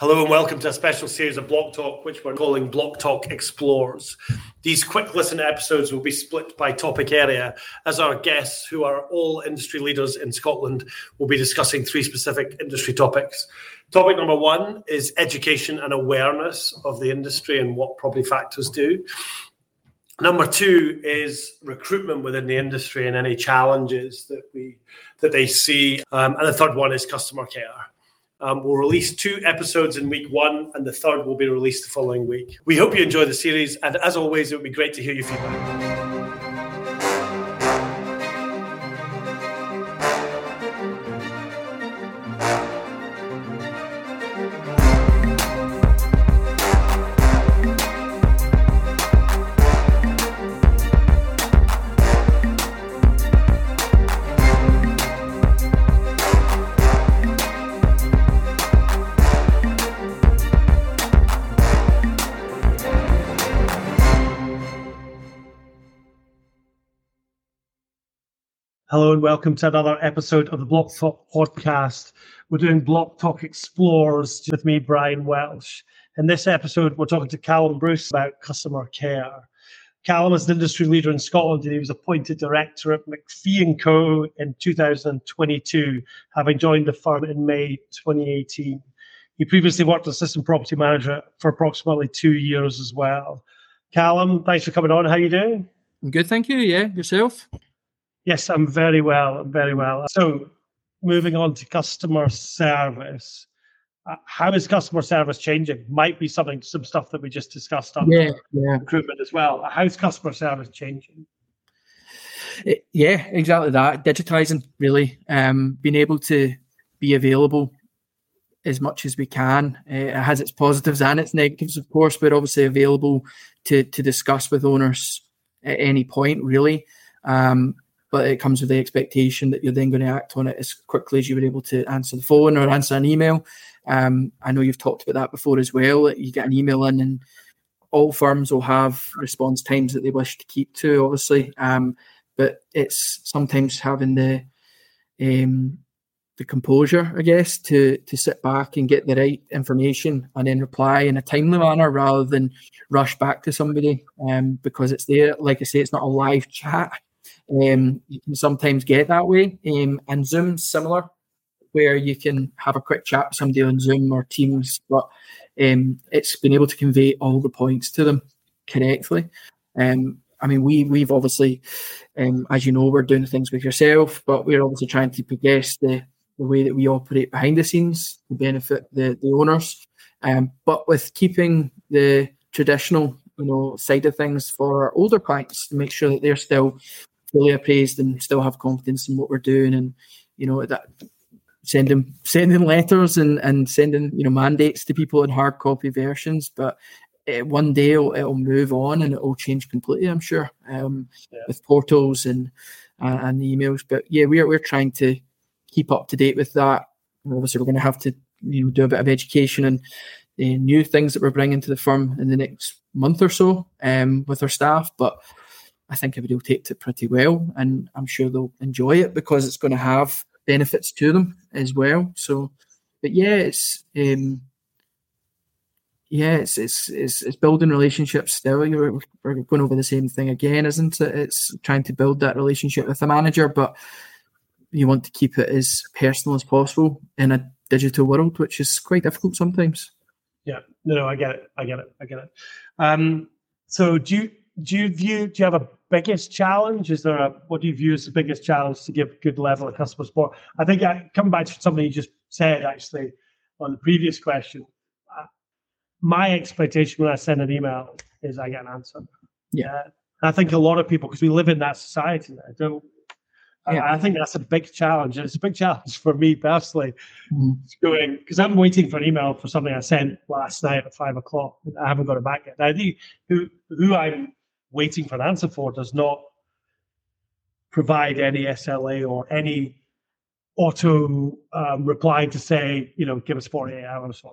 Hello and welcome to a special series of Blocktalk, which we're calling Blocktalk Explores. These quick listen episodes will be split by topic area, as our guests, who are all industry leaders in Scotland, will be discussing three specific industry topics. Topic number one is education and awareness of the industry and what property factors do. Number two is recruitment within the industry and any challenges that we that they see, um, and the third one is customer care. Um, we'll release two episodes in week one, and the third will be released the following week. We hope you enjoy the series, and as always, it would be great to hear your feedback. Hello and welcome to another episode of the Blocktalk podcast. We're doing Blocktalk Explores with me, Brian Welsh. In this episode, we're talking to Callum Bruce about customer care. Callum is an industry leader in Scotland and he was appointed director at McPhee & Co. in 2022, having joined the firm in May 2018. He previously worked as assistant property manager for approximately two years as well. Callum, thanks for coming on. How are you doing? I'm good, thank you. Yeah, yourself? Yes, I'm very well, very well. So, moving on to customer service. Uh, how is customer service changing? Might be something, some stuff that we just discussed on yeah, yeah. recruitment as well. How's customer service changing? It, eh, yeah, exactly that. Digitizing, really, um, being able to be available as much as we can. Uh, it has its positives and its negatives, of course, but obviously available to to discuss with owners at any point, really. Um, but it comes with the expectation that you're then going to act on it as quickly as you were able to answer the phone or answer an email. Um, I know you've talked about that before as well. You get an email in, and all firms will have response times that they wish to keep to, obviously. Um, but it's sometimes having the um, the composure, I guess, to to sit back and get the right information and then reply in a timely manner rather than rush back to somebody um, because it's there. Like I say, it's not a live chat. Um, you can sometimes get that way. Um, and Zoom's similar, where you can have a quick chat with somebody on Zoom or Teams, but um, it's been able to convey all the points to them correctly. Um, I mean, we we've obviously, um, as you know, we're doing things with yourself, but we're obviously trying to progress the, the way that we operate behind the scenes to benefit the the owners, um, but with keeping the traditional you know side of things for our older clients to make sure that they're still fully appraised and still have confidence in what we're doing and you know that sending sending letters and and sending you know mandates to people in hard copy versions but it, one day it'll, it'll, move on and it'll change completely i'm sure um, yeah. with portals and uh, and emails but yeah we're, we're trying to keep up to date with that obviously we're going to have to you know do a bit of education and uh, new things that we're bringing to the firm in the next month or so um, with our staff but I think everybody will take it pretty well, and I'm sure they'll enjoy it because it's going to have benefits to them as well. So, but yeah, it's um, yeah, it's, it's it's it's building relationships. Still, we're, we're going over the same thing again, isn't it? It's trying to build that relationship with the manager, but you want to keep it as personal as possible in a digital world, which is quite difficult sometimes. Yeah, no, no, I get it, I get it, I get it. Um, so do you do you view do you have a biggest challenge? Is there a what do you view as the biggest challenge to give good level of customer support? I think I, uh, coming back to something you just said actually on the previous question, uh, my expectation when I send an email is I get an answer. Yeah, uh, I think a lot of people because we live in that society now don't. Yeah. I, I think that's a big challenge, it's a big challenge for me personally. Mm-hmm. Going because I'm waiting for an email for something I sent last night at five o'clock. I haven't got it back yet. I think who who I'm waiting for an answer for does not provide any SLA or any auto um, reply to say, you know, give us 48 hours. You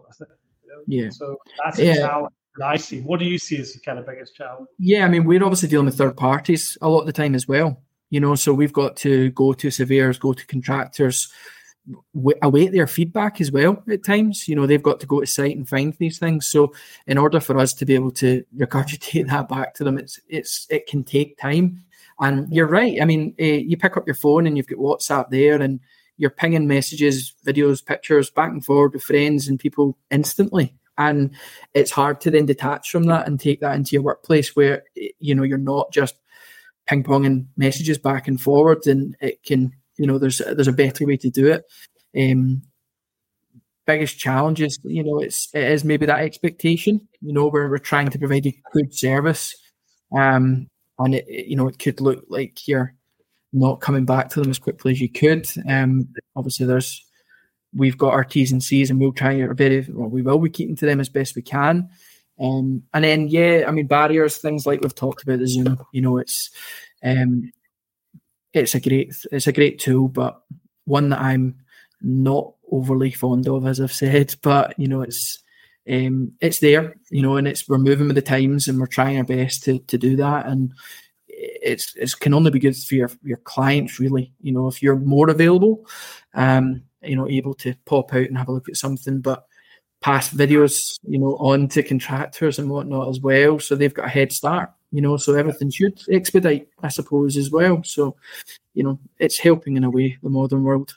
know? Yeah. So that's yeah. a challenge I see. What do you see as the kind of biggest challenge? Yeah, I mean, we're obviously dealing with third parties a lot of the time as well. You know, so we've got to go to surveyors, go to contractors, w- await their feedback as well at times. You know, they've got to go to site and find these things. So, in order for us to be able to regurgitate that back to them, it's it's it can take time. And you're right. I mean, uh, you pick up your phone and you've got WhatsApp there, and you're pinging messages, videos, pictures back and forward with friends and people instantly. And it's hard to then detach from that and take that into your workplace where you know you're not just ping ponging messages back and forward, and it can you know there's there's a better way to do it. Um, biggest challenges, you know, it's it is maybe that expectation, you know, where we're trying to provide a good service, um, and it, you know it could look like you're not coming back to them as quickly as you could. Um, obviously, there's we've got our T's and C's, and we'll try our very well. We will be keeping to them as best we can. Um, and then yeah, I mean barriers, things like we've talked about the Zoom. You know, it's um, it's a great it's a great tool, but one that I'm not overly fond of, as I've said. But you know, it's um, it's there, you know, and it's we're moving with the times, and we're trying our best to to do that. And it's it can only be good for your your clients, really. You know, if you're more available, um, you know, able to pop out and have a look at something, but pass videos, you know, on to contractors and whatnot as well. So they've got a head start, you know, so everything should expedite, I suppose, as well. So, you know, it's helping in a way, the modern world.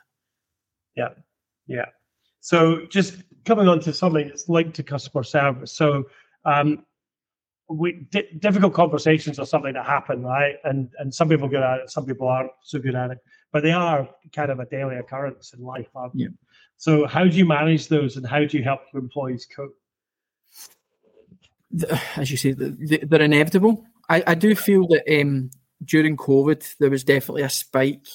Yeah. Yeah. So just coming on to something that's linked to customer service. So um, we di- difficult conversations are something that happen, right? And and some people good at it, some people aren't so good at it, but they are kind of a daily occurrence in life, aren't yeah. So how do you manage those, and how do you help your employees cope? As you say, they're inevitable. I, I do feel that um, during COVID there was definitely a spike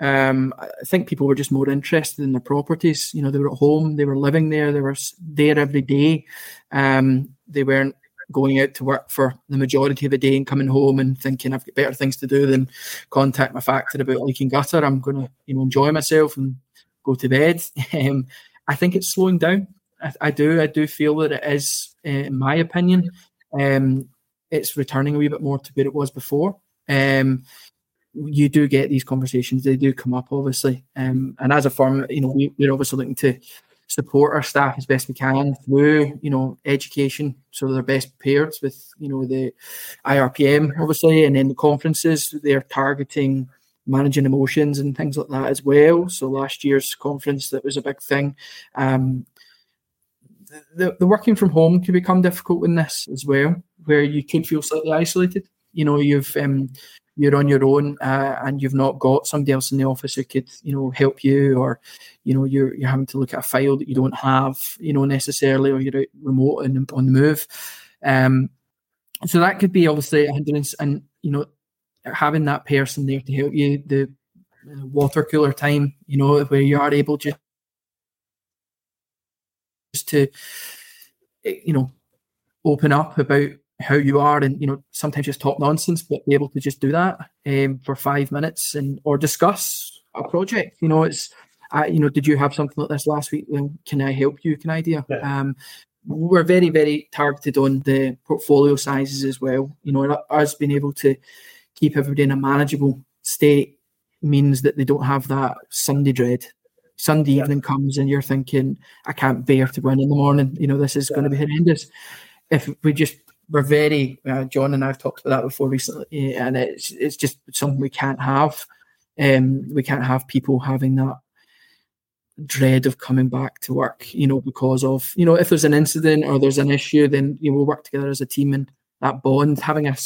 um, I think people were just more interested in their properties. You know, they were at home, they were living there, they were there every day. Um, they weren't going out to work for the majority of the day and coming home and thinking I've got better things to do than contact my factor about leaking gutter. I'm going to you know enjoy myself and go to bed. Um, I think it's slowing down. I, I, do. I do feel that it is, uh, in my opinion, um, it's returning a wee bit more to where it was before. Um, you do get these conversations; they do come up, obviously. Um, and as a firm, you know, we, we're obviously looking to support our staff as best we can through, you know, education, so they're best prepared with, you know, the IRPM, obviously, and then the conferences. They're targeting managing emotions and things like that as well. So last year's conference, that was a big thing. Um, the, the working from home can become difficult in this as well, where you could feel slightly isolated. You know, you've um, you're on your own uh, and you've not got somebody else in the office who could you know help you or you know you're you're having to look at a file that you don't have you know necessarily or you're remote and on the move um so that could be obviously a hindrance and you know having that person there to help you the water cooler time you know where you are able just to you know open up about how you are and you know sometimes just talk nonsense but be able to just do that um, for five minutes and or discuss a project you know it's I, you know did you have something like this last week? Then can i help you can i do yeah. um, we're very very targeted on the portfolio sizes as well you know us being able to keep everybody in a manageable state means that they don't have that sunday dread sunday yeah. evening comes and you're thinking i can't bear to go in in the morning you know this is yeah. going to be horrendous if we just we're very uh, John and I've talked about that before recently, and it's it's just something we can't have. Um, we can't have people having that dread of coming back to work, you know, because of you know if there's an incident or there's an issue, then you know we'll work together as a team and that bond. Having a,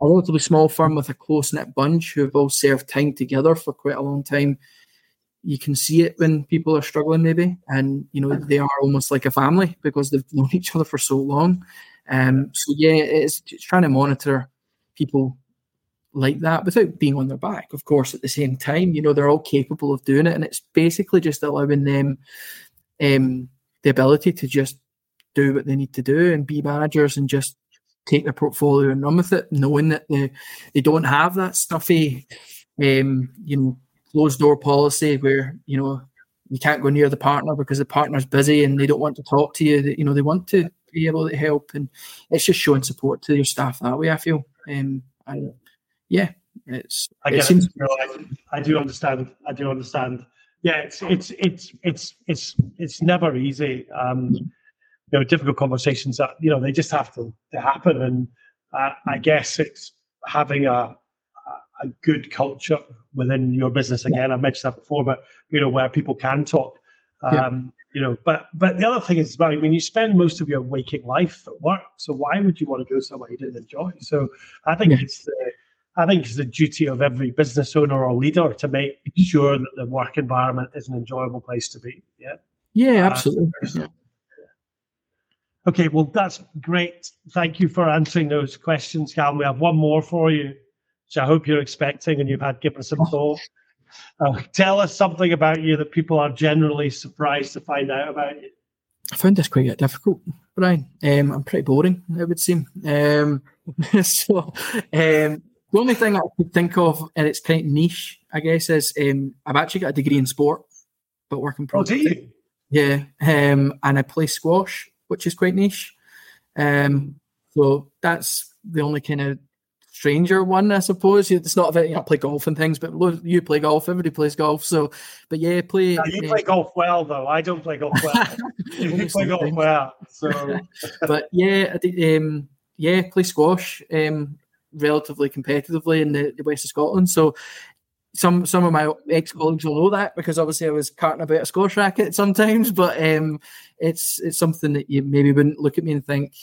a relatively small firm with a close knit bunch who have all served time together for quite a long time, you can see it when people are struggling maybe, and you know they are almost like a family because they've known each other for so long. Um, so yeah, it's, it's trying to monitor people like that without being on their back, of course, at the same time. You know, they're all capable of doing it. And it's basically just allowing them um, the ability to just do what they need to do and be managers and just take their portfolio and run with it, knowing that they, they don't have that stuffy, um, you know, closed door policy where, you know, you can't go near the partner because the partner's busy and they don't want to talk to you. You know, they want to be able to help, and it's just showing support to your staff that way. I feel, um, and yeah, it's. I it seems, I, I do understand. I do understand Yeah, it's it's it's it's it's it's never easy. Um, you know, difficult conversations that you know they just have to, to happen, and uh, I guess it's having a a good culture within your business. Again, I mentioned that before, but you know where people can talk. Um, yeah. You know, but but the other thing is, well, I mean, you spend most of your waking life at work, so why would you want to go somewhere you didn't enjoy? So I think yeah. it's the I think it's the duty of every business owner or leader to make sure that the work environment is an enjoyable place to be. Yeah. Yeah, absolutely. Uh, okay, well, that's great. Thank you for answering those questions, Cal. We have one more for you, which I hope you're expecting and you've had given some thought. Uh, tell us something about you that people are generally surprised to find out about you. I found this quite difficult, Brian. Um, I'm pretty boring, it would seem. Um, so, um, the only thing I could think of, and it's kind of niche, I guess, is um, I've actually got a degree in sport, but working pro. Oh, do you? Yeah, um, and I play squash, which is quite niche. Um, so that's the only kind of stranger one, I suppose. It's not that you know, play golf and things, but you play golf. Everybody plays golf. So, but yeah, play. Now you uh, play golf well, though. I don't play golf well. you play golf well. So, but yeah, I did, um, yeah, play squash. Um, relatively competitively in the, the west of Scotland. So some some of my ex colleagues will know that because obviously I was carting about a squash racket sometimes. But um, it's it's something that you maybe wouldn't look at me and think,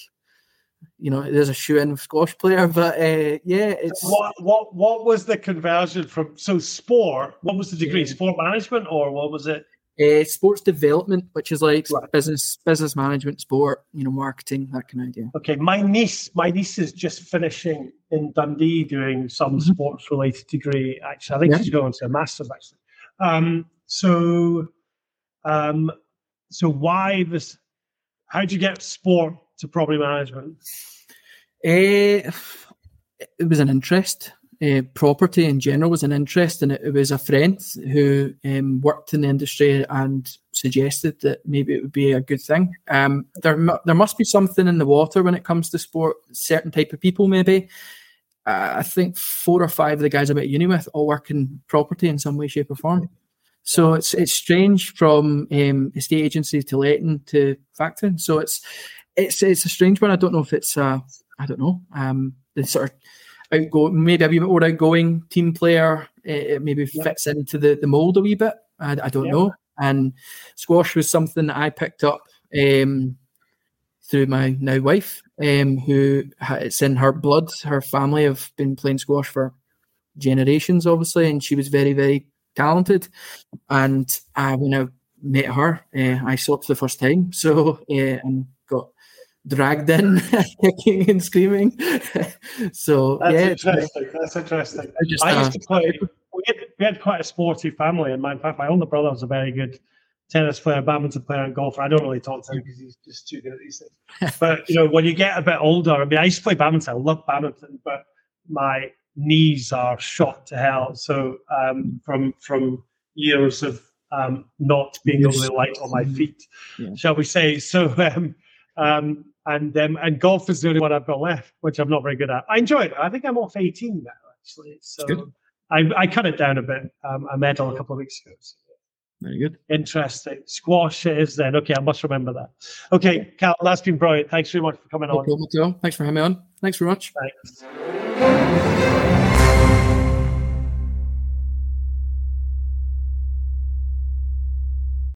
you know, there's a shoe in squash player. But uh, yeah, it's what what what was the conversion from so sport? What was the degree? Yeah. Sport management or what was it? Uh, sports development, which is like right. business business management, sport, you know, marketing, that kind of idea. Okay, my niece, my niece is just finishing in Dundee doing some mm-hmm. sports related degree. Actually, I think yeah. she's going to a master's. Actually, um, so, um, so why this? How did you get sport to property management? Uh, it was an interest uh, property in general was an interest, and it, it was a friend who um, worked in the industry and suggested that maybe it would be a good thing. Um, there, there must be something in the water when it comes to sport. Certain type of people, maybe. Uh, I think four or five of the guys I went uni with all work in property in some way, shape, or form. So it's it's strange from um, estate agency to letting to factoring. So it's it's it's a strange one. I don't know if it's uh, I don't know um, the sort of outgoing, maybe a wee bit more outgoing team player. It, maybe yeah. fits into the, the mold a wee bit. I, I don't yeah. know. And squash was something that I picked up um, through my now wife, um, who it's in her blood. Her family have been playing squash for generations, obviously, and she was very, very talented. And uh, when I met her, uh, I saw it for the first time. So uh, and dragged in, kicking and screaming. so that's yeah, interesting. That's interesting. I, just, I used uh, to play. We had, we had, quite a sporty family, and my in fact, my older brother was a very good tennis player, badminton player, and golfer. I don't really talk to him because he's just too good at these things. but you know, when you get a bit older, I mean, I used to play badminton. I love badminton, but my knees are shot to hell. So um, from from years of um, not being able to light on my feet, yeah. shall we say? So um, um, and um, and golf is the only one I've got left, which I'm not very good at. I enjoy it. I think I'm off 18 now, actually. So I, I cut it down a bit. Um, I medal a couple of weeks ago. So. Very good. Interesting. Squash is then. Okay, I must remember that. Okay, Cal, that's been brilliant. Thanks very much for coming no on. Thanks for having me on. Thanks very much. Thanks.